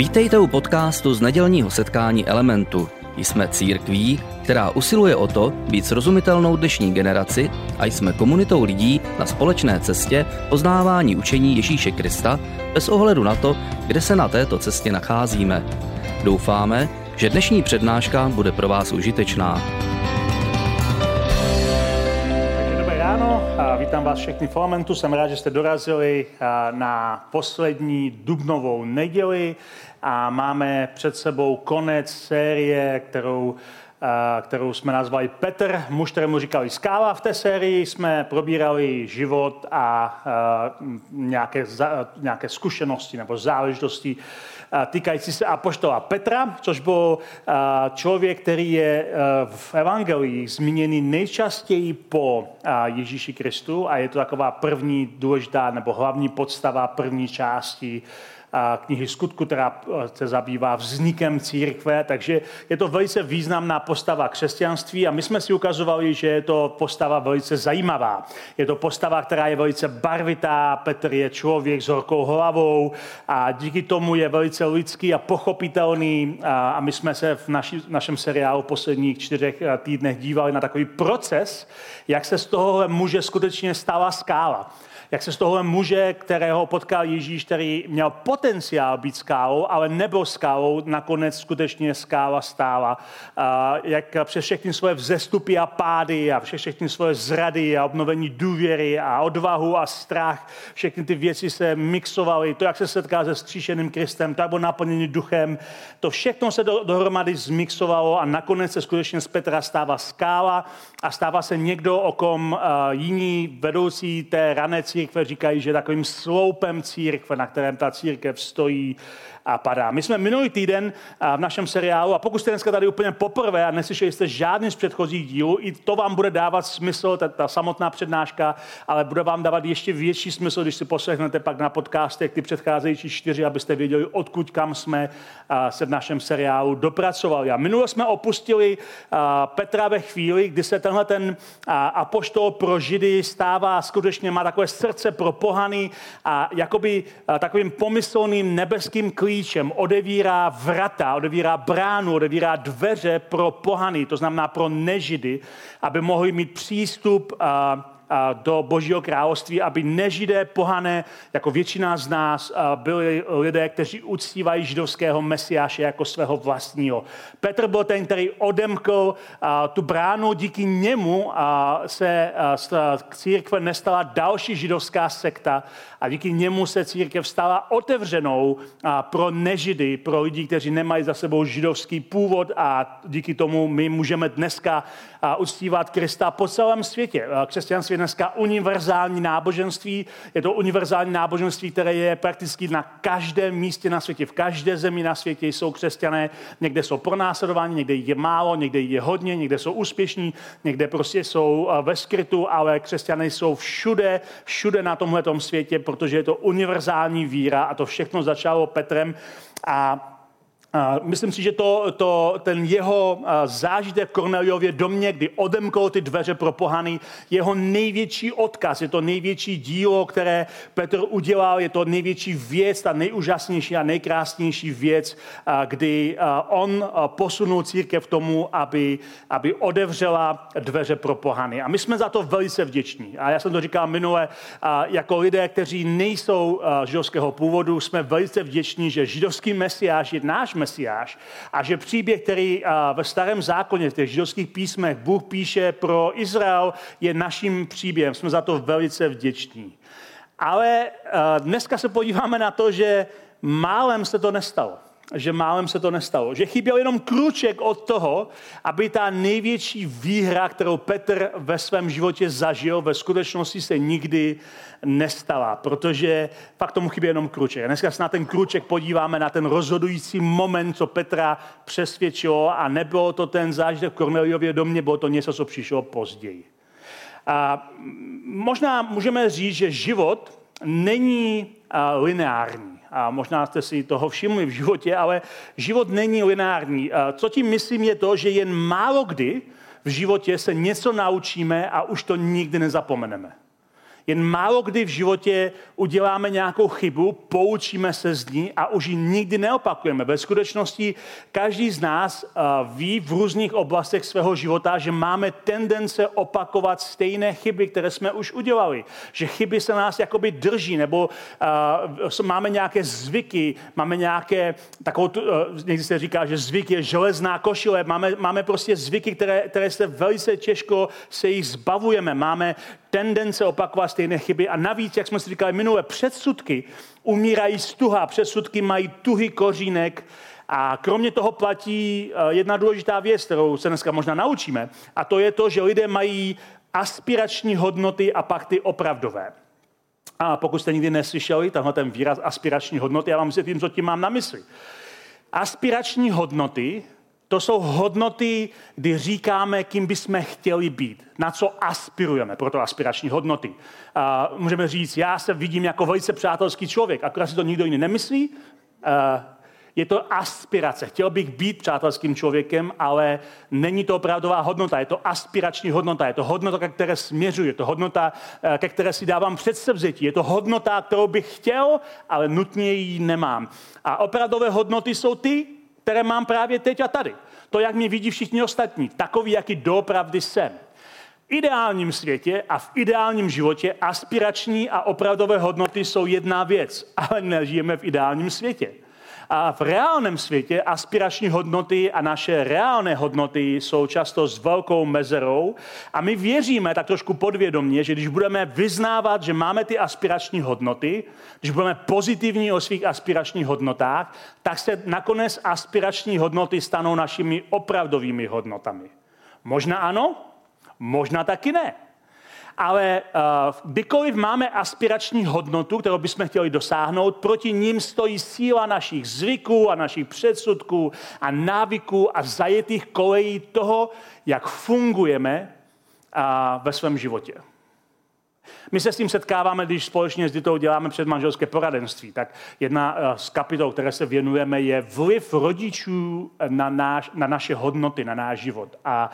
Vítejte u podcastu z nedělního setkání Elementu. Jsme církví, která usiluje o to být srozumitelnou dnešní generaci a jsme komunitou lidí na společné cestě poznávání učení Ježíše Krista bez ohledu na to, kde se na této cestě nacházíme. Doufáme, že dnešní přednáška bude pro vás užitečná. Dobré ráno a vítám vás všechny v Elementu. Jsem rád, že jste dorazili na poslední dubnovou neděli a máme před sebou konec série, kterou kterou jsme nazvali Petr, muž, kterému říkali Skála. V té sérii jsme probírali život a nějaké, nějaké zkušenosti nebo záležitosti týkající se apoštola Petra, což byl člověk, který je v evangelii zmíněný nejčastěji po Ježíši Kristu a je to taková první důležitá nebo hlavní podstava první části knihy skutku, která eh, se zabývá vznikem církve, takže je to velice významná postava křesťanství a my jsme si ukazovali, že je to postava velice zajímavá. Je to postava, která je velice barvitá, Petr je člověk s horkou hlavou a díky tomu je velice lidský a pochopitelný. A my jsme se v naši, našem seriálu v posledních čtyřech eh, týdnech dívali na takový proces, jak se z toho muže skutečně stala skála jak se z tohohle muže, kterého potkal Ježíš, který měl potenciál být skálou, ale nebyl skálou, nakonec skutečně skála stála. Jak přes všechny svoje vzestupy a pády a přes všechny svoje zrady a obnovení důvěry a odvahu a strach, všechny ty věci se mixovaly. To, jak se setká se stříšeným Kristem, to, jak byl naplněný duchem, to všechno se do, dohromady zmixovalo a nakonec se skutečně z Petra stává skála a stává se někdo, o kom jiní vedoucí té rané církve říkají, že takovým sloupem církve, na kterém ta církev stojí, a padá. My jsme minulý týden v našem seriálu, a pokud jste dneska tady úplně poprvé a neslyšeli jste žádný z předchozích dílů, i to vám bude dávat smysl, ta, ta samotná přednáška, ale bude vám dávat ještě větší smysl, když si poslechnete pak na podcastech ty předcházející čtyři, abyste věděli, odkud kam jsme se v našem seriálu dopracovali. A minule jsme opustili Petra ve chvíli, kdy se tenhle ten apoštol pro Židy stává skutečně, má takové srdce pro pohany a jakoby takovým pomyslným nebeským klíčem klíčem odevírá vrata, odevírá bránu, odevírá dveře pro pohany, to znamená pro nežidy, aby mohli mít přístup do Božího království, aby nežidé pohané, jako většina z nás, byli lidé, kteří uctívají židovského mesiáše jako svého vlastního. Petr byl ten, který odemkl tu bránu, díky němu se církve nestala další židovská sekta a díky němu se církev stala otevřenou pro nežidy, pro lidi, kteří nemají za sebou židovský původ a díky tomu my můžeme dneska uctívat Krista po celém světě. Křesťanství dneska univerzální náboženství. Je to univerzální náboženství, které je prakticky na každém místě na světě. V každé zemi na světě jsou křesťané. Někde jsou pronásledováni, někde je málo, někde je hodně, někde jsou úspěšní, někde prostě jsou ve skrytu, ale křesťané jsou všude, všude na tomhle světě, protože je to univerzální víra a to všechno začalo Petrem a Myslím si, že to, to, ten jeho zážitek v Korneliově domě, kdy odemkl ty dveře pro pohany, jeho největší odkaz, je to největší dílo, které Petr udělal, je to největší věc, ta nejúžasnější a nejkrásnější věc, kdy on posunul církev tomu, aby, aby odevřela dveře pro pohany. A my jsme za to velice vděční. A já jsem to říkal minule, jako lidé, kteří nejsou židovského původu, jsme velice vděční, že židovský mesiáš je náš Mesiáš a že příběh, který ve starém zákoně, v těch židovských písmech Bůh píše pro Izrael, je naším příběhem. Jsme za to velice vděční. Ale dneska se podíváme na to, že málem se to nestalo že málem se to nestalo. Že chyběl jenom kruček od toho, aby ta největší výhra, kterou Petr ve svém životě zažil, ve skutečnosti se nikdy nestala, protože fakt tomu chybí jenom kruček. Dneska se na ten kruček podíváme na ten rozhodující moment, co Petra přesvědčilo a nebylo to ten zážitek v Korneliově domě, bylo to něco, co přišlo později. A možná můžeme říct, že život není lineární a možná jste si toho všimli v životě, ale život není lineární. Co tím myslím je to, že jen málo kdy v životě se něco naučíme a už to nikdy nezapomeneme. Jen málo kdy v životě uděláme nějakou chybu, poučíme se z ní a už ji nikdy neopakujeme. Ve skutečnosti každý z nás uh, ví v různých oblastech svého života, že máme tendence opakovat stejné chyby, které jsme už udělali. Že chyby se nás jakoby drží, nebo uh, máme nějaké zvyky, máme nějaké, takovou, uh, někdy se říká, že zvyk je železná košile, máme, máme prostě zvyky, které, které se velice těžko se jich zbavujeme. Máme tendence opakovat stejné chyby a navíc, jak jsme si říkali minule, předsudky umírají z tuha, předsudky mají tuhý kořínek a kromě toho platí eh, jedna důležitá věc, kterou se dneska možná naučíme, a to je to, že lidé mají aspirační hodnoty a pak ty opravdové. A pokud jste nikdy neslyšeli tenhle ten výraz aspirační hodnoty, já vám tím, co tím mám na mysli. Aspirační hodnoty to jsou hodnoty, kdy říkáme, kým bychom chtěli být, na co aspirujeme, proto aspirační hodnoty. A můžeme říct, já se vidím jako velice přátelský člověk, akorát si to nikdo jiný nemyslí. A je to aspirace. Chtěl bych být přátelským člověkem, ale není to opravdová hodnota. Je to aspirační hodnota. Je to hodnota, ke které směřuji. Je to hodnota, eh, ke které si dávám předsevzetí. Je to hodnota, kterou bych chtěl, ale nutně ji nemám. A opravdové hodnoty jsou ty, které mám právě teď a tady. To, jak mě vidí všichni ostatní, takový, jaký doopravdy jsem. V ideálním světě a v ideálním životě aspirační a opravdové hodnoty jsou jedna věc, ale nežijeme v ideálním světě. A v reálném světě aspirační hodnoty a naše reálné hodnoty jsou často s velkou mezerou a my věříme tak trošku podvědomně, že když budeme vyznávat, že máme ty aspirační hodnoty, když budeme pozitivní o svých aspiračních hodnotách, tak se nakonec aspirační hodnoty stanou našimi opravdovými hodnotami. Možná ano, možná taky ne ale uh, kdykoliv máme aspirační hodnotu, kterou bychom chtěli dosáhnout, proti ním stojí síla našich zvyků a našich předsudků a návyků a zajetých kolejí toho, jak fungujeme uh, ve svém životě. My se s tím setkáváme, když společně s Ditou děláme předmanželské poradenství. Tak jedna eh, z kapitol, které se věnujeme, je vliv rodičů na, náš, na naše hodnoty, na náš život. A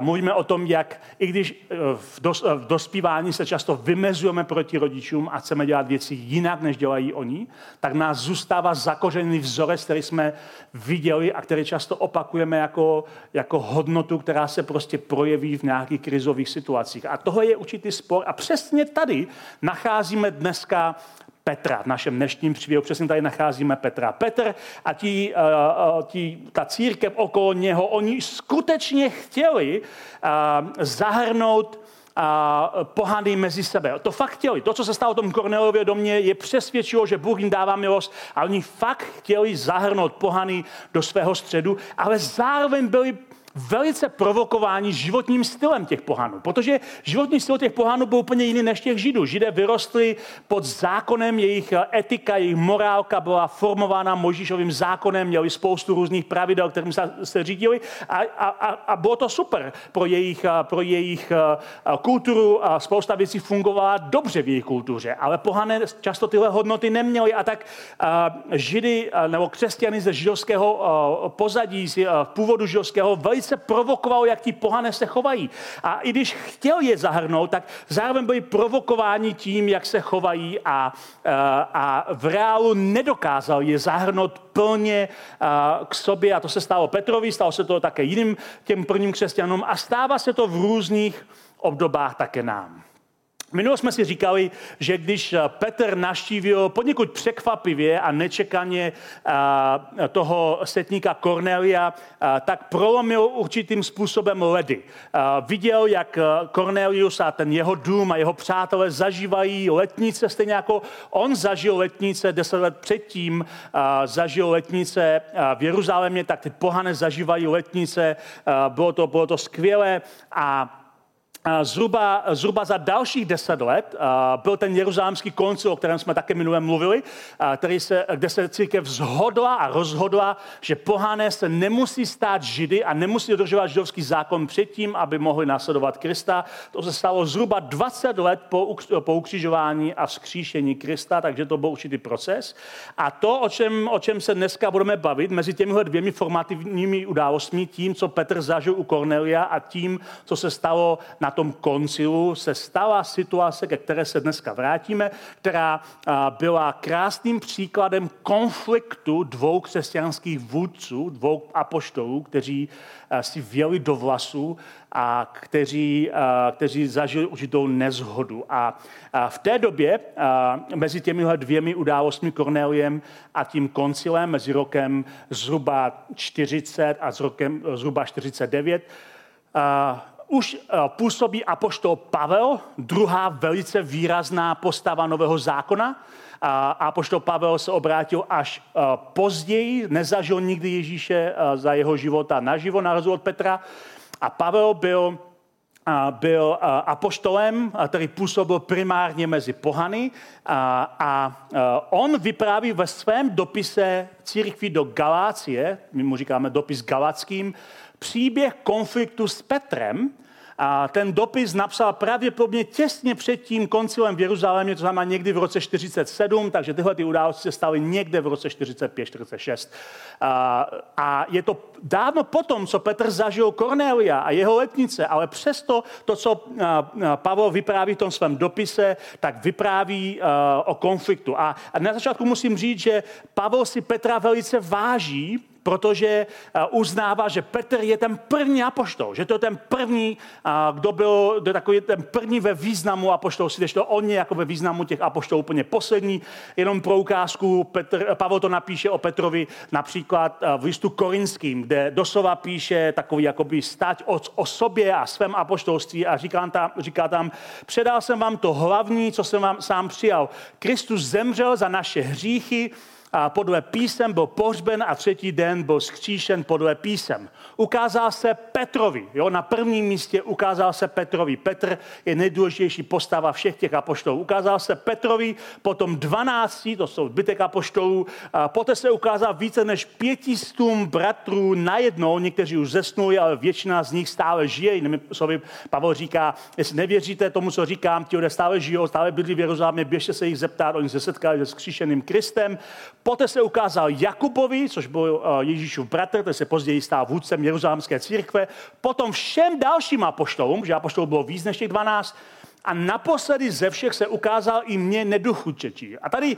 mluvíme o tom, jak i když eh, v, dos, v dospívání se často vymezujeme proti rodičům a chceme dělat věci jinak, než dělají oni, tak nás zůstává zakořený vzorec, který jsme viděli a který často opakujeme jako, jako hodnotu, která se prostě projeví v nějakých krizových situacích. A toho je určitý spor a přesně tady nacházíme dneska Petra. V našem dnešním příběhu přesně tady nacházíme Petra. Petr a tí, uh, tí, ta církev okolo něho, oni skutečně chtěli uh, zahrnout a pohany mezi sebe. To fakt chtěli. To, co se stalo v tom Kornelově domě, je přesvědčilo, že Bůh jim dává milost a oni fakt chtěli zahrnout pohany do svého středu, ale zároveň byli velice provokováni životním stylem těch pohanů, protože životní styl těch pohanů byl úplně jiný než těch židů. Židé vyrostli pod zákonem, jejich etika, jejich morálka byla formována Možíšovým zákonem, měli spoustu různých pravidel, kterým se, se řídili a, a, a, bylo to super pro jejich, pro jejich kulturu a spousta věcí fungovala dobře v jejich kultuře, ale pohané často tyhle hodnoty neměli a tak židy nebo křesťany ze židovského pozadí, z původu židovského, velice velice provokoval, jak ti pohané se chovají. A i když chtěl je zahrnout, tak zároveň byli provokováni tím, jak se chovají a, a v reálu nedokázal je zahrnout plně k sobě. A to se stalo Petrovi, stalo se to také jiným těm prvním křesťanům a stává se to v různých obdobách také nám. Minule jsme si říkali, že když Petr naštívil poněkud překvapivě a nečekaně toho setníka Cornelia, tak prolomil určitým způsobem ledy. Viděl, jak Cornelius a ten jeho dům a jeho přátelé zažívají letnice, stejně jako on zažil letnice deset let předtím, zažil letnice v Jeruzalémě, tak ty pohane zažívají letnice, bylo to, bylo to skvělé a Zhruba, zhruba za dalších deset let byl ten jeruzalémský koncil, o kterém jsme také minule mluvili, který se, kde se církev zhodla a rozhodla, že pohané se nemusí stát židy a nemusí dodržovat židovský zákon předtím, aby mohli následovat Krista. To se stalo zhruba 20 let po, po ukřižování a vzkříšení Krista, takže to byl určitý proces. A to, o čem, o čem se dneska budeme bavit, mezi těmihle dvěmi formativními událostmi, tím, co Petr zažil u Cornelia a tím, co se stalo na tom koncilu se stala situace, ke které se dneska vrátíme, která byla krásným příkladem konfliktu dvou křesťanských vůdců, dvou apoštolů, kteří si věli do vlasů a kteří, kteří zažili určitou nezhodu. A v té době mezi těmihle dvěmi událostmi Korneliem a tím koncilem mezi rokem zhruba 40 a s rokem zhruba 49 už působí apoštol Pavel, druhá velice výrazná postava Nového zákona. A apoštol Pavel se obrátil až později, nezažil nikdy Ježíše za jeho života naživo, na rozdíl od Petra. A Pavel byl byl apoštolem, který působil primárně mezi pohany a, a on vypráví ve svém dopise církvi do Galácie, my mu říkáme dopis galackým, příběh konfliktu s Petrem, a ten dopis napsal pravděpodobně těsně před tím koncilem v Jeruzalémě, to znamená někdy v roce 47, takže tyhle ty události se staly někde v roce 45-46. A, a je to dávno potom, co Petr zažil Kornélia a jeho letnice, ale přesto to, co Pavel vypráví v tom svém dopise, tak vypráví o konfliktu. A, a na začátku musím říct, že Pavel si Petra velice váží, protože eh, uznává, že Petr je ten první apoštol, že to je ten první, eh, kdo byl kdo takový ten první ve významu apoštolství, to on je jako ve významu těch apoštolů úplně poslední. Jenom pro ukázku, Petr, Pavel to napíše o Petrovi například eh, v listu korinským, kde doslova píše takový jakoby stať o, o sobě a svém apoštolství a říká tam, říká tam, předal jsem vám to hlavní, co jsem vám sám přijal. Kristus zemřel za naše hříchy, a podle písem byl pohřben a třetí den byl skříšen podle písem. Ukázal se Petrovi, jo, na prvním místě ukázal se Petrovi. Petr je nejdůležitější postava všech těch apoštolů. Ukázal se Petrovi, potom 12, to jsou zbytek apoštolů, a poté se ukázal více než pětistům bratrů najednou, někteří už zesnuli, ale většina z nich stále žije. Jinými slovy, Pavel říká, jestli nevěříte tomu, co říkám, ti lidé stále žijou, stále bydlí v Jeruzalémě, běžte se jich zeptat, oni se setkali se skříšeným Kristem. Poté se ukázal Jakubovi, což byl eh, Ježíšův bratr, ten se později stál vůdcem Jeruzalémské církve. Potom všem dalším apoštolům, že apoštolů bylo víc než těch 12, a naposledy ze všech se ukázal i mě neduchučečí. A tady,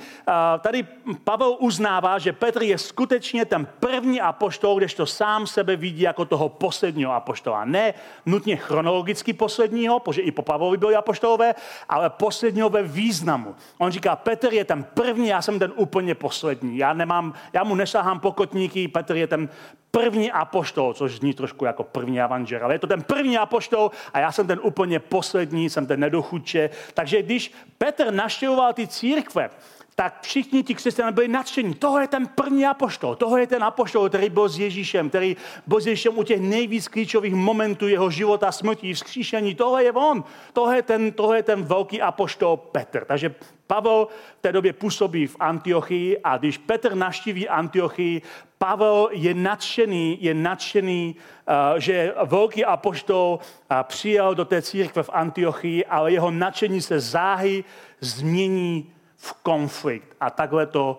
tady Pavel uznává, že Petr je skutečně ten první apoštol, to sám sebe vidí jako toho posledního apoštola. Ne nutně chronologicky posledního, protože i po Pavlovi byli apoštolové, ale posledního ve významu. On říká, Petr je ten první, já jsem ten úplně poslední. Já, nemám, já mu nesahám pokotníky, Petr je ten první apoštol, což zní trošku jako první avanžer, ale je to ten první apoštol a já jsem ten úplně poslední, jsem ten nedochudče. Takže když Petr naštěvoval ty církve, tak všichni ti křesťané byli nadšení. Tohle je ten první apoštol, tohle je ten apoštol, který byl s Ježíšem, který byl s Ježíšem u těch nejvíc klíčových momentů jeho života, smrti, vzkříšení. Tohle je on, tohle je ten, tohle je ten velký apoštol Petr. Takže Pavel v té době působí v Antiochii a když Petr naštíví Antiochii, Pavel je nadšený, je nadšený, eh, že velký apoštol eh, přijel do té církve v Antiochii, ale jeho nadšení se záhy změní v konflikt. A takhle to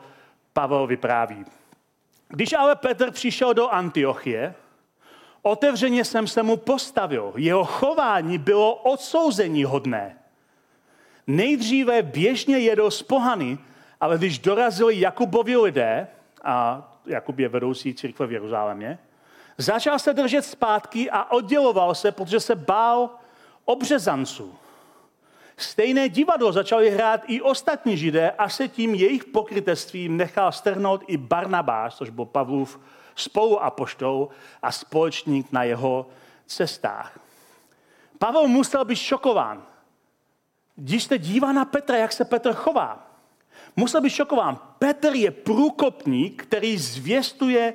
Pavel vypráví. Když ale Petr přišel do Antiochie, otevřeně jsem se mu postavil. Jeho chování bylo odsouzení hodné. Nejdříve běžně jedl z pohany, ale když dorazili Jakubovi lidé, a Jakub je vedoucí církve v Jeruzalémě, začal se držet zpátky a odděloval se, protože se bál obřezanců. Stejné divadlo začali hrát i ostatní židé a se tím jejich pokrytectvím nechal strhnout i Barnabáš, což byl Pavlův spoluapoštol a společník na jeho cestách. Pavel musel být šokován. Když se dívá na Petra, jak se Petr chová, musel být šokován. Petr je průkopník, který zvěstuje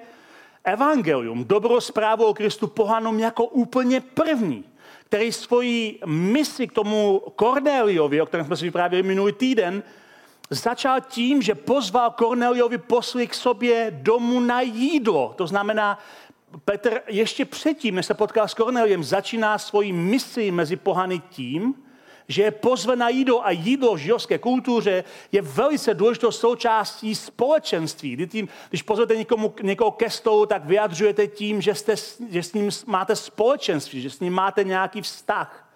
evangelium, dobrou zprávu o Kristu pohanům jako úplně první který svoji misi k tomu Korneliovi, o kterém jsme si vyprávěli minulý týden, začal tím, že pozval Korneliovi posly k sobě domů na jídlo. To znamená, Petr ještě předtím, než se potkal s Korneliem, začíná svoji misi mezi pohany tím, že je pozve na jídlo a jídlo v židovské kultuře je velice důležitou součástí společenství. Kdy tím, když pozvete někomu, někoho ke stolu, tak vyjadřujete tím, že, jste, že s ním máte společenství, že s ním máte nějaký vztah.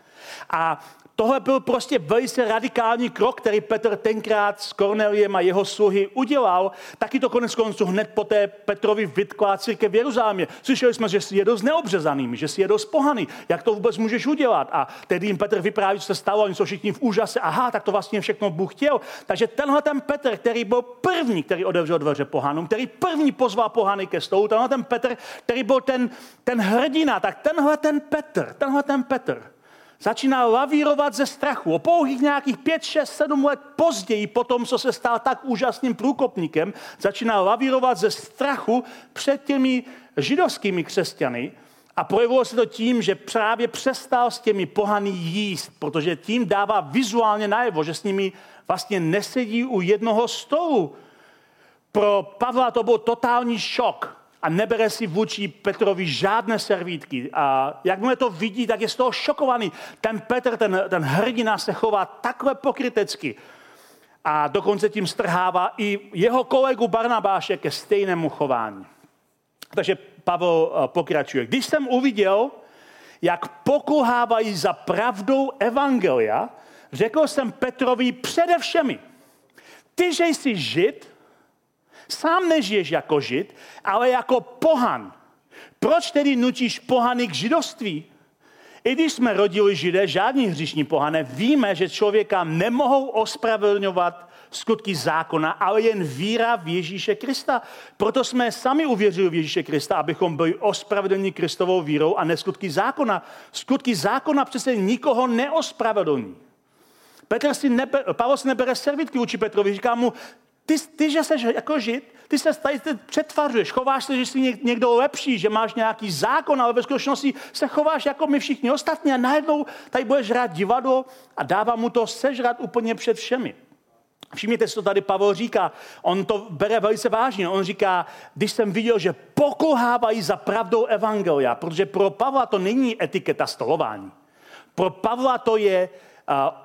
A tohle byl prostě velice radikální krok, který Petr tenkrát s Korneliem a jeho sluhy udělal. Taky to konec konců hned poté Petrovi vytkla církev v Jeruzalémě. Slyšeli jsme, že si jedou s neobřezanými, že si jedou s pohany. Jak to vůbec můžeš udělat? A tedy jim Petr vypráví, co se stalo, oni jsou všichni v úžase. Aha, tak to vlastně všechno Bůh chtěl. Takže tenhle ten Petr, který byl první, který otevřel dveře pohanům, který první pozval pohany ke stolu, tenhle ten Petr, který byl ten, ten hrdina, tak tenhle ten Petr, tenhle ten Petr, začíná lavírovat ze strachu. O pouhých nějakých 5, 6, 7 let později, po tom, co se stal tak úžasným průkopníkem, začíná lavírovat ze strachu před těmi židovskými křesťany a projevilo se to tím, že právě přestal s těmi pohany jíst, protože tím dává vizuálně najevo, že s nimi vlastně nesedí u jednoho stolu. Pro Pavla to byl totální šok a nebere si vůči Petrovi žádné servítky. A jakmile to vidí, tak je z toho šokovaný. Ten Petr, ten, ten hrdina se chová takhle pokrytecky. A dokonce tím strhává i jeho kolegu Barnabáše ke stejnému chování. Takže Pavel eh, pokračuje. Když jsem uviděl, jak pokulhávají za pravdou evangelia, řekl jsem Petrovi především, ty, že jsi žid, Sám nežiješ jako žid, ale jako pohan. Proč tedy nutíš pohany k židovství? I když jsme rodili židé, žádní hříšní pohané, víme, že člověka nemohou ospravedlňovat skutky zákona, ale jen víra v Ježíše Krista. Proto jsme sami uvěřili v Ježíše Krista, abychom byli ospravedlněni Kristovou vírou a ne skutky zákona. Skutky zákona přece nikoho neospravedlní. Petr si nebe, Pavel si nebere servitky vůči Petrovi, říká mu, ty, ty, že jsi jako žid, ty se tady přetvařuješ, chováš se, že jsi někdo lepší, že máš nějaký zákon, ale ve skutečnosti se chováš jako my všichni ostatní a najednou tady budeš hrát divadlo a dává mu to sežrat úplně před všemi. Všimněte si, to tady Pavel říká. On to bere velice vážně. On říká, když jsem viděl, že pokohávají za pravdou evangelia, protože pro Pavla to není etiketa stolování. Pro Pavla to je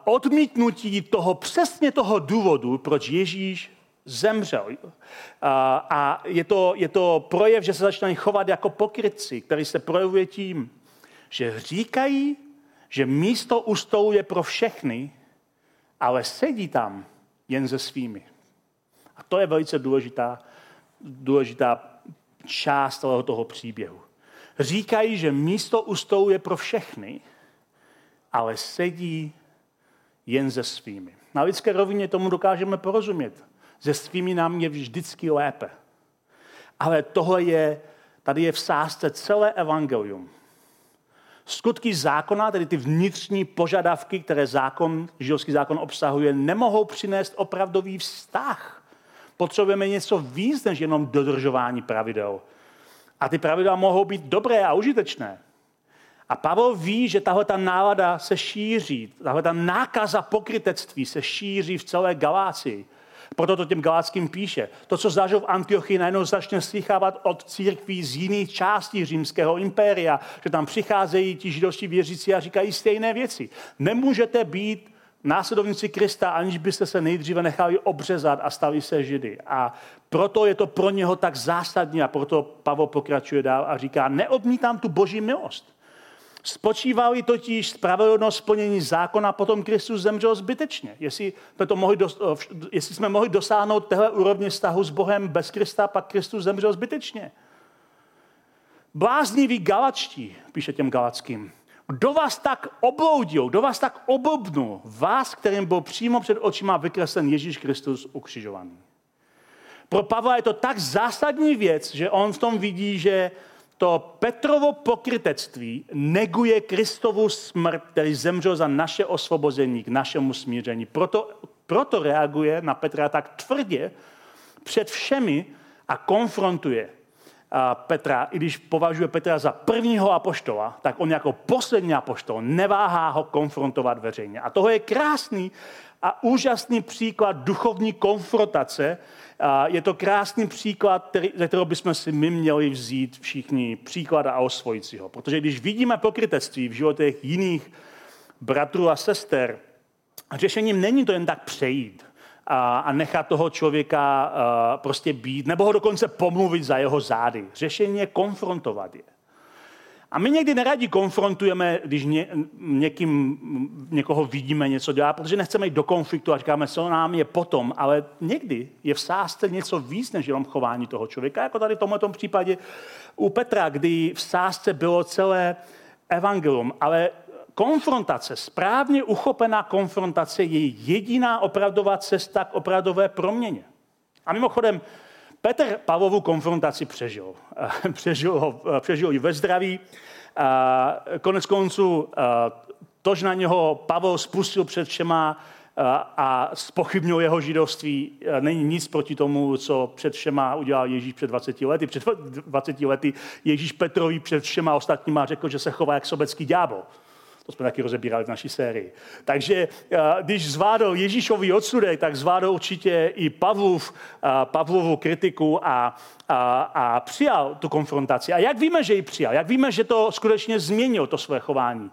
odmítnutí toho přesně toho důvodu, proč Ježíš zemřel. A je to, je to projev, že se začínají chovat jako pokrytci, který se projevuje tím, že říkají, že místo u stolu je pro všechny, ale sedí tam jen se svými. A to je velice důležitá, důležitá část toho, toho příběhu. Říkají, že místo u stolu je pro všechny, ale sedí jen se svými. Na lidské rovině tomu dokážeme porozumět se svými nám je vždycky lépe. Ale tohle je, tady je v sázce celé evangelium. Skutky zákona, tedy ty vnitřní požadavky, které zákon, židovský zákon obsahuje, nemohou přinést opravdový vztah. Potřebujeme něco víc než jenom dodržování pravidel. A ty pravidla mohou být dobré a užitečné. A Pavel ví, že tahle ta nálada se šíří, tahle ta nákaza pokrytectví se šíří v celé Galácii. Proto to těm Galackým píše. To, co zažil v Antiochii, najednou začne slychávat od církví z jiných částí římského impéria, že tam přicházejí ti židovští věřící a říkají stejné věci. Nemůžete být následovníci Krista, aniž byste se nejdříve nechali obřezat a stali se židy. A proto je to pro něho tak zásadní a proto Pavel pokračuje dál a říká, neodmítám tu boží milost. Spočívali totiž spravedlnost splnění zákona, potom Kristus zemřel zbytečně. Jestli jsme, to mohli dos, jestli jsme mohli dosáhnout téhle úrovně vztahu s Bohem bez Krista, pak Kristus zemřel zbytečně. Blázniví galačtí, píše těm galackým, kdo vás tak obloudil, kdo vás tak oblbnul, vás, kterým byl přímo před očima vykreslen Ježíš Kristus ukřižovaný. Pro Pavla je to tak zásadní věc, že on v tom vidí, že to Petrovo pokrytectví neguje Kristovu smrt, který zemřel za naše osvobození k našemu smíření. Proto, proto reaguje na Petra tak tvrdě před všemi a konfrontuje Petra, i když považuje Petra za prvního apoštola, tak on jako poslední apoštol neváhá ho konfrontovat veřejně. A toho je krásný a úžasný příklad duchovní konfrontace, je to krásný příklad, který, ze kterého bychom si my měli vzít všichni příklad a osvojit si ho. Protože když vidíme pokrytectví v životech jiných bratrů a sester, řešením není to jen tak přejít a, a nechat toho člověka a, prostě být, nebo ho dokonce pomluvit za jeho zády. Řešení je konfrontovat je. A my někdy neradi konfrontujeme, když ně, někým, někoho vidíme něco dělat, protože nechceme jít do konfliktu a říkáme, co nám je potom, ale někdy je v sázce něco víc než jenom chování toho člověka, jako tady v tomto případě u Petra, kdy v sázce bylo celé evangelium, ale konfrontace, správně uchopená konfrontace je jediná opravdová cesta k opravdové proměně. A mimochodem, Petr Pavlovu konfrontaci přežil. přežil, ho, přežil ji ve zdraví. Konec konců tož na něho Pavel spustil před všema a spochybnil jeho židovství. Není nic proti tomu, co před všema udělal Ježíš před 20 lety. Před 20 lety Ježíš Petrovi před všema ostatníma řekl, že se chová jak sobecký ďábel. To jsme taky rozebírali v naší sérii. Takže když zvládl Ježíšový odsudek, tak zvládl určitě i Pavlov, Pavlovu kritiku a, a, a přijal tu konfrontaci. A jak víme, že ji přijal? Jak víme, že to skutečně změnil, to své chování?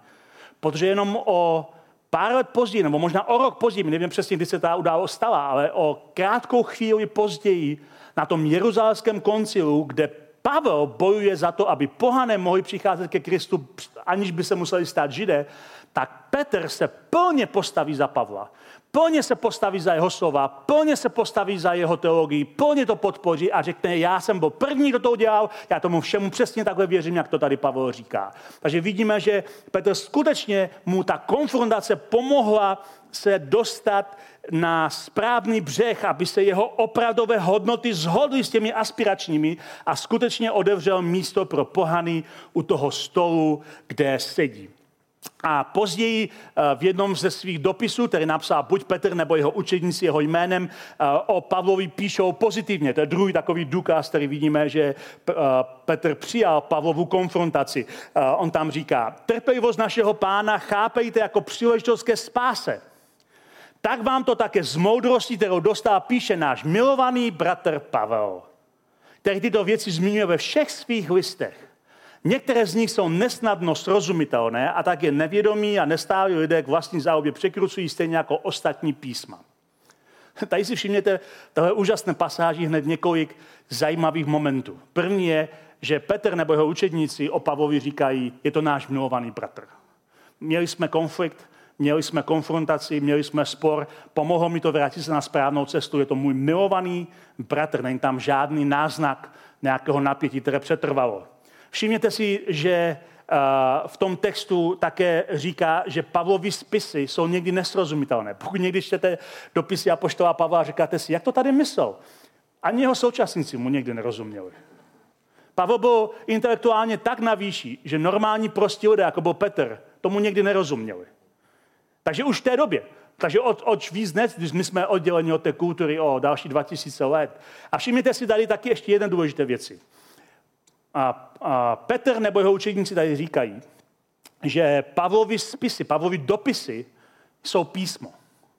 Protože jenom o pár let později, nebo možná o rok později, nevím přesně, kdy se ta událost stala, ale o krátkou chvíli později na tom jeruzalémském koncilu, kde Pavel bojuje za to, aby pohané mohli přicházet ke Kristu, aniž by se museli stát židé, tak Petr se plně postaví za Pavla. Plně se postaví za jeho slova, plně se postaví za jeho teologii, plně to podpoří a řekne, já jsem byl první, kdo to udělal, já tomu všemu přesně takhle věřím, jak to tady Pavel říká. Takže vidíme, že Petr skutečně mu ta konfrontace pomohla se dostat na správný břeh, aby se jeho opravdové hodnoty zhodly s těmi aspiračními a skutečně odevřel místo pro pohany u toho stolu, kde sedí. A později eh, v jednom ze svých dopisů, který napsal buď Petr nebo jeho učedníci jeho jménem, eh, o Pavlovi píšou pozitivně. To je druhý takový důkaz, který vidíme, že eh, Petr přijal Pavlovu konfrontaci. On tam říká, trpělivost našeho pána chápejte jako příležitost ke spáse tak vám to také z moudrosti, kterou dostal, píše náš milovaný bratr Pavel, který tyto věci zmiňuje ve všech svých listech. Některé z nich jsou nesnadno srozumitelné a tak je nevědomí a nestálí lidé k vlastní záobě překrucují stejně jako ostatní písma. Tady si všimněte tohle úžasné pasáži hned několik zajímavých momentů. První je, že Petr nebo jeho učedníci o Pavlovi říkají, je to náš milovaný bratr. Měli jsme konflikt, měli jsme konfrontaci, měli jsme spor, pomohlo mi to vrátit se na správnou cestu. Je to můj milovaný bratr, není tam žádný náznak nějakého napětí, které přetrvalo. Všimněte si, že eh, v tom textu také říká, že Pavlovi spisy jsou někdy nesrozumitelné. Pokud někdy čtete dopisy Apoštola Pavla, říkáte si, jak to tady myslel? Ani jeho současníci mu někdy nerozuměli. Pavel byl intelektuálně tak na výši, že normální prostí lidé, jako byl Petr, tomu někdy nerozuměli. Takže už v té době. Takže od, od dnes, když my jsme odděleni od té kultury o další 2000 let. A všimněte si tady taky ještě jedné důležité věci. A, a Petr nebo jeho učedníci tady říkají, že Pavlovi spisy, Pavlovi dopisy jsou písmo.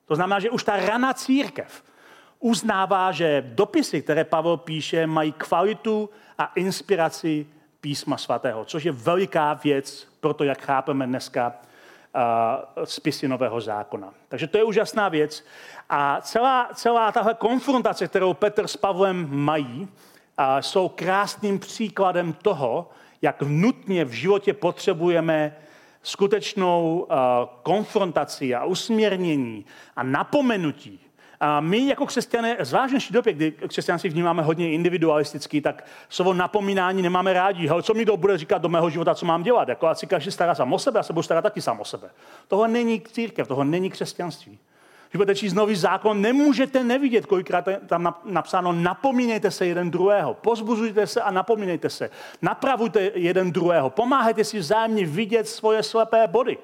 To znamená, že už ta raná církev uznává, že dopisy, které Pavel píše, mají kvalitu a inspiraci písma svatého, což je veliká věc pro to, jak chápeme dneska spisy Nového zákona. Takže to je úžasná věc. A celá, celá tahle konfrontace, kterou Petr s Pavlem mají, jsou krásným příkladem toho, jak nutně v životě potřebujeme skutečnou konfrontaci a usměrnění a napomenutí a my jako křesťané, zvlášť v době, kdy křesťanství vnímáme hodně individualisticky, tak slovo napomínání nemáme rádi. Hele, co mi kdo bude říkat do mého života, co mám dělat? Jako ať si každý stará sám o sebe, já se budu starat taky sám o sebe. Tohle není církev, tohle není křesťanství. Když budete číst nový zákon, nemůžete nevidět, kolikrát je tam napsáno, napomínejte se jeden druhého, pozbuzujte se a napomínejte se, napravujte jeden druhého, pomáhejte si vzájemně vidět svoje slepé body.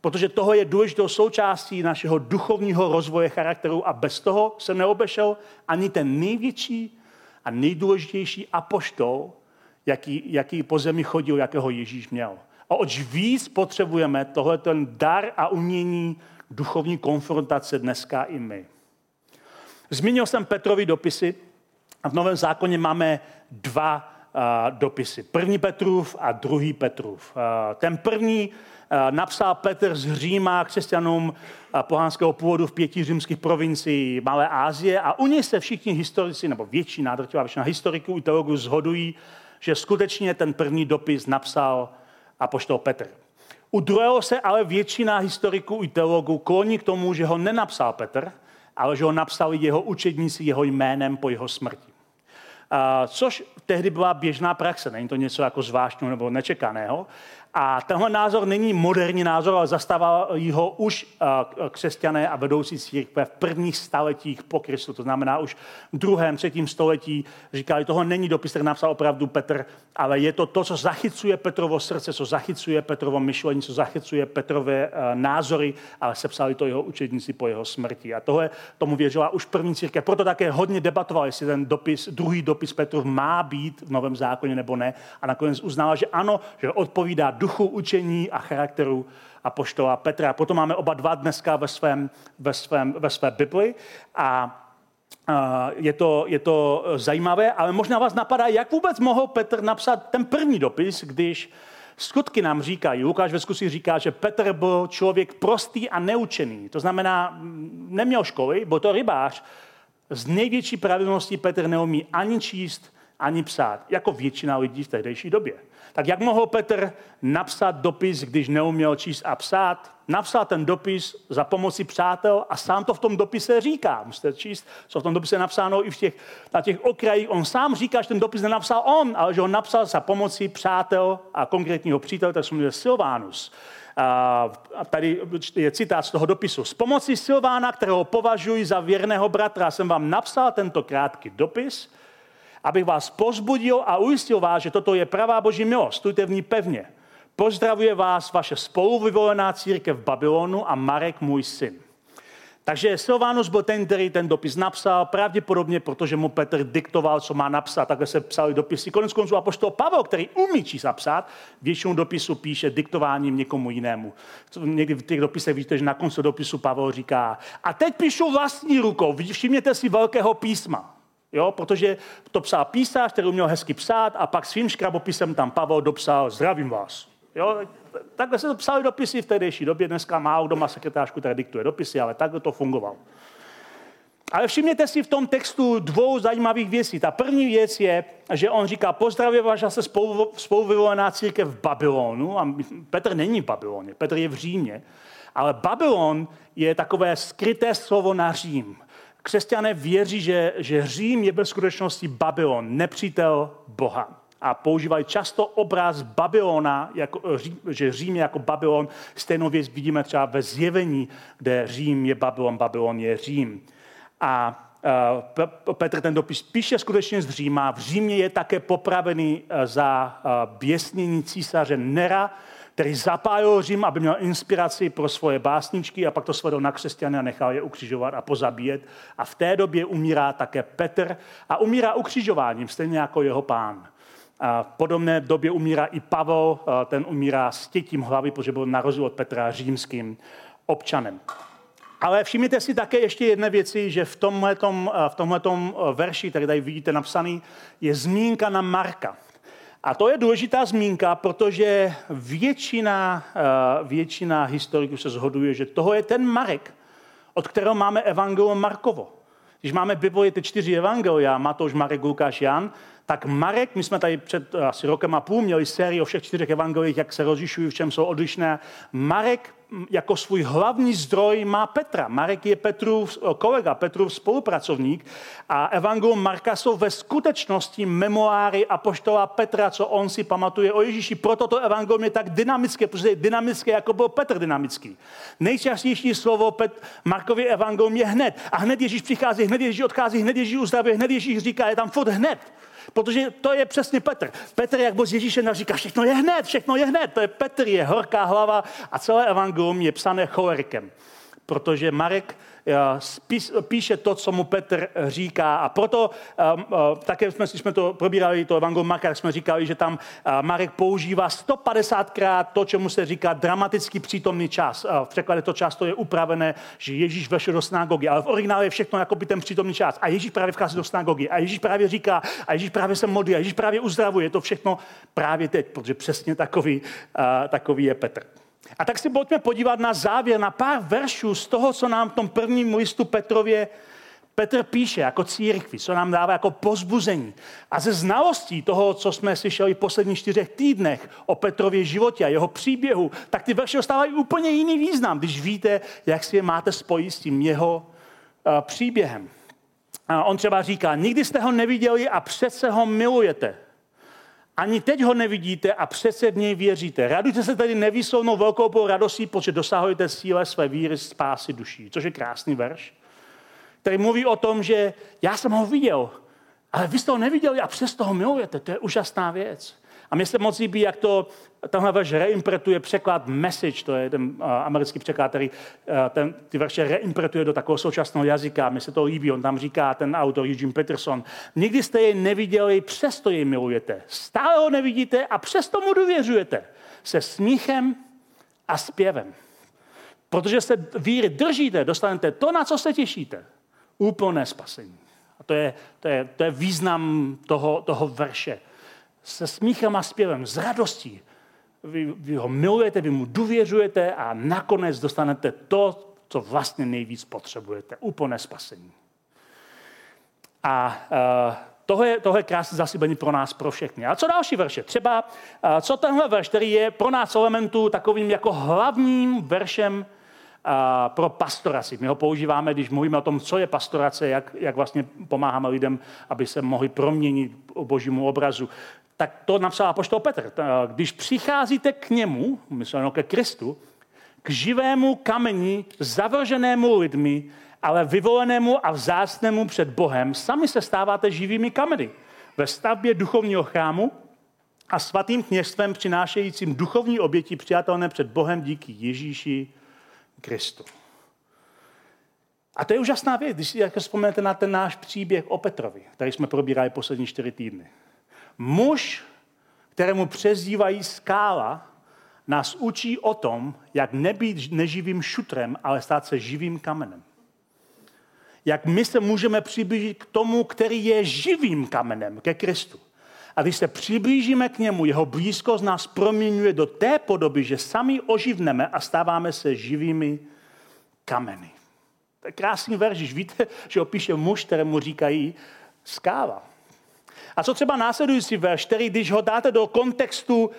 Protože toho je důležitou součástí našeho duchovního rozvoje charakteru a bez toho se neobešel ani ten největší a nejdůležitější apoštol, jaký, jaký po zemi chodil, jakého Ježíš měl. A oč víc potřebujeme tohle ten dar a umění duchovní konfrontace dneska i my. Zmínil jsem Petrovi dopisy a v Novém zákoně máme dva dopisy. První Petrův a druhý Petrův. Ten první napsal Petr z Říma křesťanům eh, pohanského původu v pěti římských provincií Malé Asie a u něj se všichni historici, nebo většina, drtivá většina historiků i teologů zhodují, že skutečně ten první dopis napsal apoštol Petr. U druhého se ale většina historiků i teologů kloní k tomu, že ho nenapsal Petr, ale že ho napsali jeho učedníci jeho jménem po jeho smrti. Což tehdy byla běžná praxe, není to něco jako zvláštního nebo nečekaného. A tenhle názor není moderní názor, ale zastávali ho už eh, křesťané a vedoucí církve v prvních staletích po Kristu. To znamená už v druhém, třetím století říkali, toho není dopis, který napsal opravdu Petr, ale je to to, co zachycuje Petrovo srdce, co zachycuje Petrovo myšlení, co zachycuje Petrové eh, názory, ale sepsali to jeho učedníci po jeho smrti. A tohle tomu věřila už první církev. Proto také hodně debatovali, jestli ten dopis, druhý dopis Petrov má být v Novém zákoně nebo ne. A nakonec uznala, že ano, že odpovídá učení a charakteru apoštola Petra. Potom máme oba dva dneska ve, svém, ve, svém, ve své Bibli a je to, je to zajímavé, ale možná vás napadá, jak vůbec mohl Petr napsat ten první dopis, když skutky nám říkají, Lukáš ve zkusí říká, že Petr byl člověk prostý a neučený. To znamená, neměl školy, byl to rybář. Z největší pravidelností Petr neumí ani číst, ani psát, jako většina lidí v tehdejší době. Tak jak mohl Petr napsat dopis, když neuměl číst a psát? Napsal ten dopis za pomoci přátel a sám to v tom dopise říká. Musíte číst, co v tom dopise je napsáno i v těch, na těch okrajích. On sám říká, že ten dopis nenapsal on, ale že ho napsal za pomoci přátel a konkrétního přítele, tak se jmenuje Silvánus. A tady je citát z toho dopisu. S pomocí Silvána, kterého považuji za věrného bratra, jsem vám napsal tento krátký dopis, abych vás pozbudil a ujistil vás, že toto je pravá boží milost. Stůjte v ní pevně. Pozdravuje vás vaše spoluvyvolená církev v Babylonu a Marek, můj syn. Takže Silvanus byl ten, který ten dopis napsal, pravděpodobně, protože mu Petr diktoval, co má napsat. Takhle se psali dopisy. Konec konců apoštol Pavel, který umí číst a psát, většinou dopisu píše diktováním někomu jinému. Někdy v těch dopisech víte, že na konci dopisu Pavel říká, a teď píšu vlastní rukou, všimněte si velkého písma. Jo, protože to psal písař, který uměl hezky psát a pak svým škrabopisem tam Pavel dopsal zdravím vás. Jo, takhle se to psali dopisy v tehdejší době, dneska málo kdo má sekretářku, která diktuje dopisy, ale takhle to fungovalo. Ale všimněte si v tom textu dvou zajímavých věcí. Ta první věc je, že on říká, pozdravuje vás se spolu, spoluvyvolená církev v Babylonu. A Petr není v Babyloně, Petr je v Římě. Ale Babylon je takové skryté slovo na Řím křesťané věří, že, že Řím je ve skutečnosti Babylon, nepřítel Boha. A používají často obraz Babylona, jako, že Řím je jako Babylon. Stejnou věc vidíme třeba ve zjevení, kde Řím je Babylon, Babylon je Řím. A Petr ten dopis píše skutečně z Říma. V Římě je také popravený za běsnění císaře Nera, který zapájil Řím, aby měl inspiraci pro svoje básničky a pak to svedl na křesťany a nechal je ukřižovat a pozabíjet. A v té době umírá také Petr a umírá ukřižováním, stejně jako jeho pán. A v podobné době umírá i Pavel, ten umírá s tětím hlavy, protože byl na rozdíl od Petra římským občanem. Ale všimněte si také ještě jedné věci, že v tomhletom, v tomhletom verši, který tady vidíte napsaný, je zmínka na Marka. A to je důležitá zmínka, protože většina, eh, většina historiků se zhoduje, že toho je ten Marek, od kterého máme evangelium Markovo. Když máme Bibli ty čtyři evangelia, Matouš, Marek, Lukáš, Jan, tak Marek, my jsme tady před eh, asi rokem a půl měli sérii o všech čtyřech evangelích, jak se rozlišují, v čem jsou odlišné. Marek jako svůj hlavní zdroj má Petra. Marek je Petrův kolega, Petrův spolupracovník a evangelium Marka jsou ve skutečnosti memoáry apoštola Petra, co on si pamatuje o Ježíši. Proto to evangelium je tak dynamické, protože je dynamické, jako byl Petr dynamický. Nejčastější slovo Pet, Markově evangelium je hned. A hned Ježíš přichází, hned Ježíš odchází, hned Ježíš uzdravuje, hned Ježíš říká, je tam furt hned. Protože to je přesně Petr. Petr, jak byl s Ježíšem, říká, všechno je hned, všechno je hned. To je Petr, je horká hlava a celé evangelium je psané cholerikem. Protože Marek píše to, co mu Petr říká. A proto eh, eh, také jsme, když jsme to probírali, to evangelium Marka, jsme říkali, že tam Marek používá 150krát to, čemu se říká dramatický přítomný čas. V překladu to často je upravené, že Ježíš vešel do synagogy, ale v originále je všechno jako by ten přítomný čas. A Ježíš právě vchází do synagogy. A Ježíš právě říká, a Ježíš právě se modlí, a Ježíš právě uzdravuje. Je to všechno právě teď, protože přesně takový, takový je Petr. A tak si pojďme podívat na závěr, na pár veršů z toho, co nám v tom prvním listu Petrově Petr píše jako církvi, co nám dává jako pozbuzení. A ze znalostí toho, co jsme slyšeli v posledních čtyřech týdnech o Petrově životě a jeho příběhu, tak ty verše dostávají úplně jiný význam, když víte, jak si je máte spojit s tím jeho uh, příběhem. A on třeba říká, nikdy jste ho neviděli a přece ho milujete. Ani teď ho nevidíte a přece v něj věříte. Radujte se tedy nevýslovnou velkou radostí, protože dosahujete síle své víry spásy duší. Což je krásný verš který mluví o tom, že já jsem ho viděl, ale vy jste ho neviděli a přesto ho milujete. To je úžasná věc. A mně se moc líbí, jak to tenhle verš reimpretuje překlad message, to je ten uh, americký překlad, který uh, ten, ty verše reimpretuje do takového současného jazyka. Mně se to líbí, on tam říká, ten autor Eugene Peterson, nikdy jste jej neviděli, přesto jej milujete. Stále ho nevidíte a přesto mu důvěřujete. Se smíchem a zpěvem. Protože se víry držíte, dostanete to, na co se těšíte úplné spasení. A to je, to je, to je význam toho, toho verše. Se smíchem a zpěvem, s radostí. Vy, vy ho milujete, vy mu důvěřujete a nakonec dostanete to, co vlastně nejvíc potřebujete. Úplné spasení. A uh, tohle, je, tohle je krásné zaslíbení pro nás, pro všechny. A co další verše? Třeba, uh, co tenhle verš, který je pro nás elementu takovým jako hlavním veršem pro pastoraci. My ho používáme, když mluvíme o tom, co je pastorace, jak, jak vlastně pomáháme lidem, aby se mohli proměnit božímu obrazu. Tak to napsal apoštol Petr. Když přicházíte k němu, mysleno ke Kristu, k živému kameni, zavrženému lidmi, ale vyvolenému a vzácnému před Bohem, sami se stáváte živými kameny ve stavbě duchovního chrámu a svatým kněžstvem přinášejícím duchovní oběti přijatelné před Bohem díky Ježíši Kristu. A to je úžasná věc, když si jako vzpomenete na ten náš příběh o Petrovi, který jsme probírali poslední čtyři týdny. Muž, kterému přezdívají skála, nás učí o tom, jak nebýt neživým šutrem, ale stát se živým kamenem. Jak my se můžeme přiblížit k tomu, který je živým kamenem, ke Kristu. A když se přiblížíme k němu, jeho blízkost nás proměňuje do té podoby, že sami oživneme a stáváme se živými kameny. To je krásný verš, víte, že opíše muž, kterému říkají skála. A co třeba následující verš, který když ho dáte do kontextu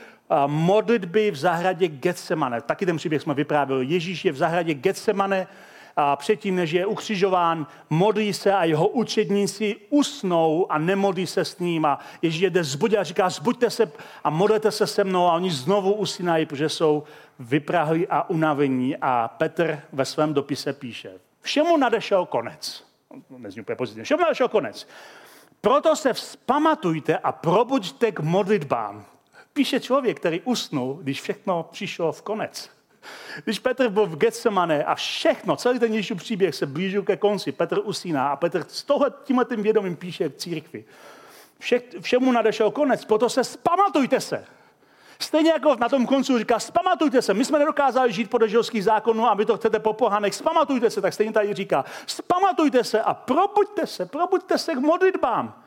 modlitby v zahradě Getsemane, taky ten příběh jsme vyprávěli, Ježíš je v zahradě Getsemane, a předtím, než je ukřižován, modlí se a jeho učedníci usnou a nemodlí se s ním. A Ježíš jde zbudit a říká, zbuďte se a modlete se se mnou a oni znovu usínají, protože jsou vyprahlí a unavení. A Petr ve svém dopise píše, všemu nadešel konec. Nezní úplně pozitivně. Všemu nadešel konec. Proto se vzpamatujte a probuďte k modlitbám. Píše člověk, který usnul, když všechno přišlo v konec. Když Petr byl v Getsemane a všechno, celý ten Ježíšův příběh se blížil ke konci, Petr usíná a Petr s tohle, tímhle tím vědomím píše k církvi. Vše, všemu nadešel konec, proto se spamatujte se. Stejně jako na tom koncu říká, spamatujte se, my jsme nedokázali žít podle židovských zákonů a vy to chcete po pohanech, spamatujte se, tak stejně tady říká, spamatujte se a probuďte se, probuďte se k modlitbám.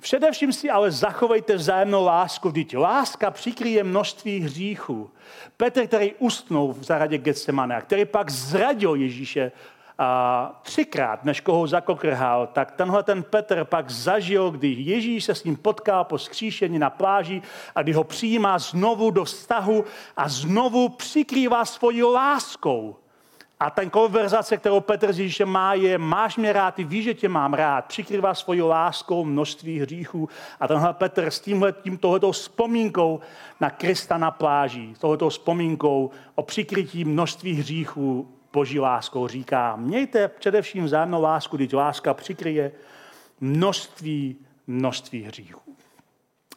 Především si ale zachovejte vzájemnou lásku, vždyť láska přikryje množství hříchů. Petr, který ustnul v zahradě Getsemane, který pak zradil Ježíše a třikrát, než koho zakokrhal, tak tenhle ten Petr pak zažil, kdy Ježíš se s ním potkal po skříšení na pláži a kdy ho přijímá znovu do vztahu a znovu přikrývá svoji láskou. A ten konverzace, kterou Petr s Ježíšem má, je máš mě rád, ty víš, že tě mám rád. Přikrývá svoji láskou množství hříchů. A tenhle Petr s tímhle, tím tohletou vzpomínkou na Krista na pláži, tohletou vzpomínkou o přikrytí množství hříchů boží láskou říká, mějte především vzájemnou lásku, když láska přikryje množství, množství hříchů.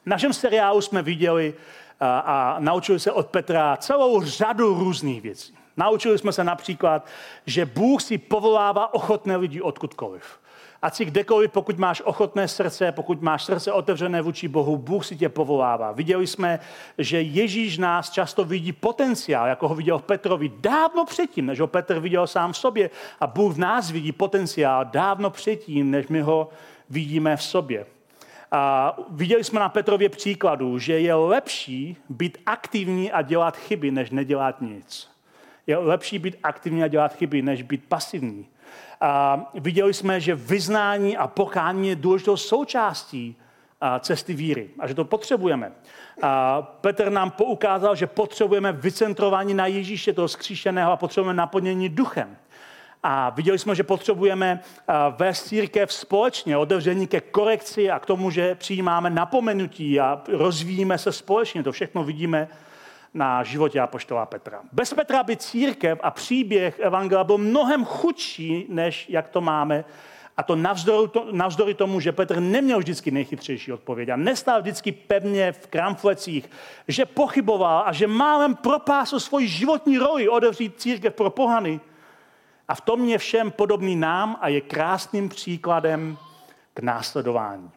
V našem seriálu jsme viděli a, a naučili se od Petra celou řadu různých věcí. Naučili jsme se například, že Bůh si povolává ochotné lidi odkudkoliv. A si kdekoliv, pokud máš ochotné srdce, pokud máš srdce otevřené vůči Bohu, Bůh si tě povolává. Viděli jsme, že Ježíš nás často vidí potenciál, jako ho viděl Petrovi dávno předtím, než ho Petr viděl sám v sobě. A Bůh v nás vidí potenciál dávno předtím, než my ho vidíme v sobě. A viděli jsme na Petrově příkladu, že je lepší být aktivní a dělat chyby, než nedělat nic. Je lepší být aktivní a dělat chyby, než být pasivní. A viděli jsme, že vyznání a pokání je důležitou součástí cesty víry a že to potřebujeme. A Petr nám poukázal, že potřebujeme vycentrování na Ježíše, toho skříšeného, a potřebujeme naplnění duchem. A viděli jsme, že potřebujeme vést církev společně, otevření ke korekci a k tomu, že přijímáme napomenutí a rozvíjíme se společně. To všechno vidíme na životě apoštola Petra. Bez Petra by církev a příběh Evangela byl mnohem chudší, než jak to máme. A to navzdory, to, navzdory tomu, že Petr neměl vždycky nejchytřejší odpověď a nestál vždycky pevně v kramflecích, že pochyboval a že málem propásl svoji životní roli odevřít církev pro pohany. A v tom je všem podobný nám a je krásným příkladem k následování.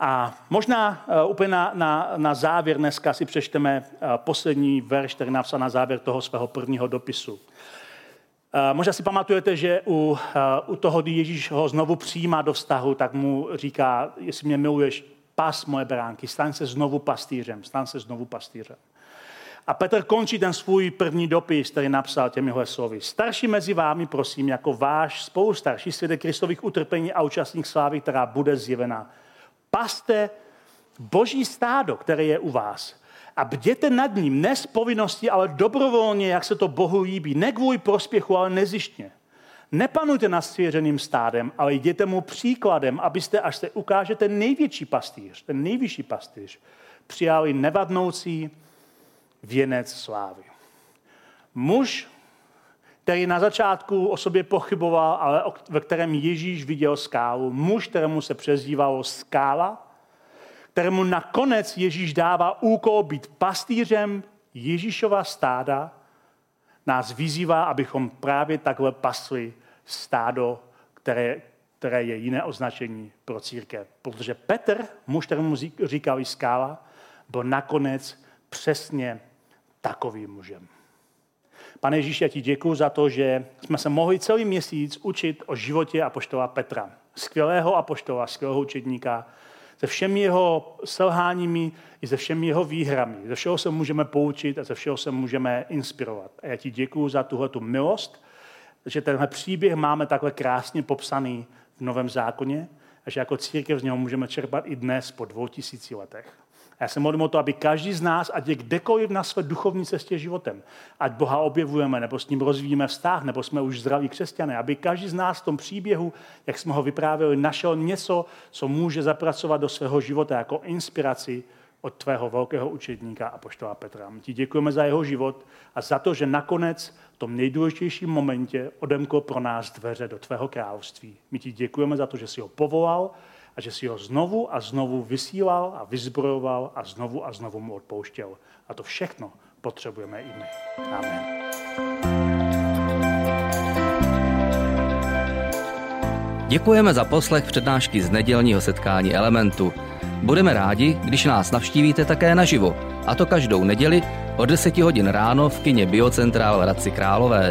A možná uh, úplně na, na, na závěr dneska si přečteme uh, poslední verš, který napsal na závěr toho svého prvního dopisu. Uh, možná si pamatujete, že u, u toho, kdy Ježíš ho znovu přijímá do vztahu, tak mu říká, jestli mě miluješ, pas moje beránky, staň se znovu pastýřem, staň se znovu pastýřem. A Petr končí ten svůj první dopis, který napsal těmihle slovy. Starší mezi vámi, prosím, jako váš spolustarší svědek Kristových utrpení a účastník slávy, která bude zjevena paste boží stádo, které je u vás. A bděte nad ním, ne z povinnosti, ale dobrovolně, jak se to Bohu líbí. Ne kvůli prospěchu, ale nezištně. Nepanujte nad svěřeným stádem, ale jděte mu příkladem, abyste, až se ukáže ten největší pastýř, ten nejvyšší pastýř, přijali nevadnoucí věnec slávy. Muž, který na začátku o sobě pochyboval, ale ve kterém Ježíš viděl skálu. Muž, kterému se přezdívalo skála, kterému nakonec Ježíš dává úkol být pastýřem Ježíšova stáda, nás vyzývá, abychom právě takhle pasli stádo, které, které je jiné označení pro církev. Protože Petr, muž, kterému říkali skála, byl nakonec přesně takovým mužem. Pane Ježíši, já ti děkuji za to, že jsme se mohli celý měsíc učit o životě apoštola Petra. Skvělého apoštola, skvělého učedníka, se všemi jeho selháními i se všemi jeho výhrami. Ze všeho se můžeme poučit a ze všeho se můžeme inspirovat. A já ti děkuji za tuhle tu milost, že tenhle příběh máme takhle krásně popsaný v Novém zákoně a že jako církev z něho můžeme čerpat i dnes po dvou tisíci letech. Já se modlím o to, aby každý z nás, ať je kdekoliv na své duchovní cestě životem, ať Boha objevujeme, nebo s ním rozvíjíme vztah, nebo jsme už zdraví křesťané, aby každý z nás v tom příběhu, jak jsme ho vyprávěli, našel něco, co může zapracovat do svého života jako inspiraci od tvého velkého učedníka a poštola Petra. My ti děkujeme za jeho život a za to, že nakonec v tom nejdůležitějším momentě odemkl pro nás dveře do tvého království. My ti děkujeme za to, že jsi ho povolal, a že si ho znovu a znovu vysílal a vyzbrojoval a znovu a znovu mu odpouštěl. A to všechno potřebujeme i my. Amen. Děkujeme za poslech přednášky z nedělního setkání Elementu. Budeme rádi, když nás navštívíte také naživo, a to každou neděli od 10 hodin ráno v kině Biocentrál v Hradci Králové.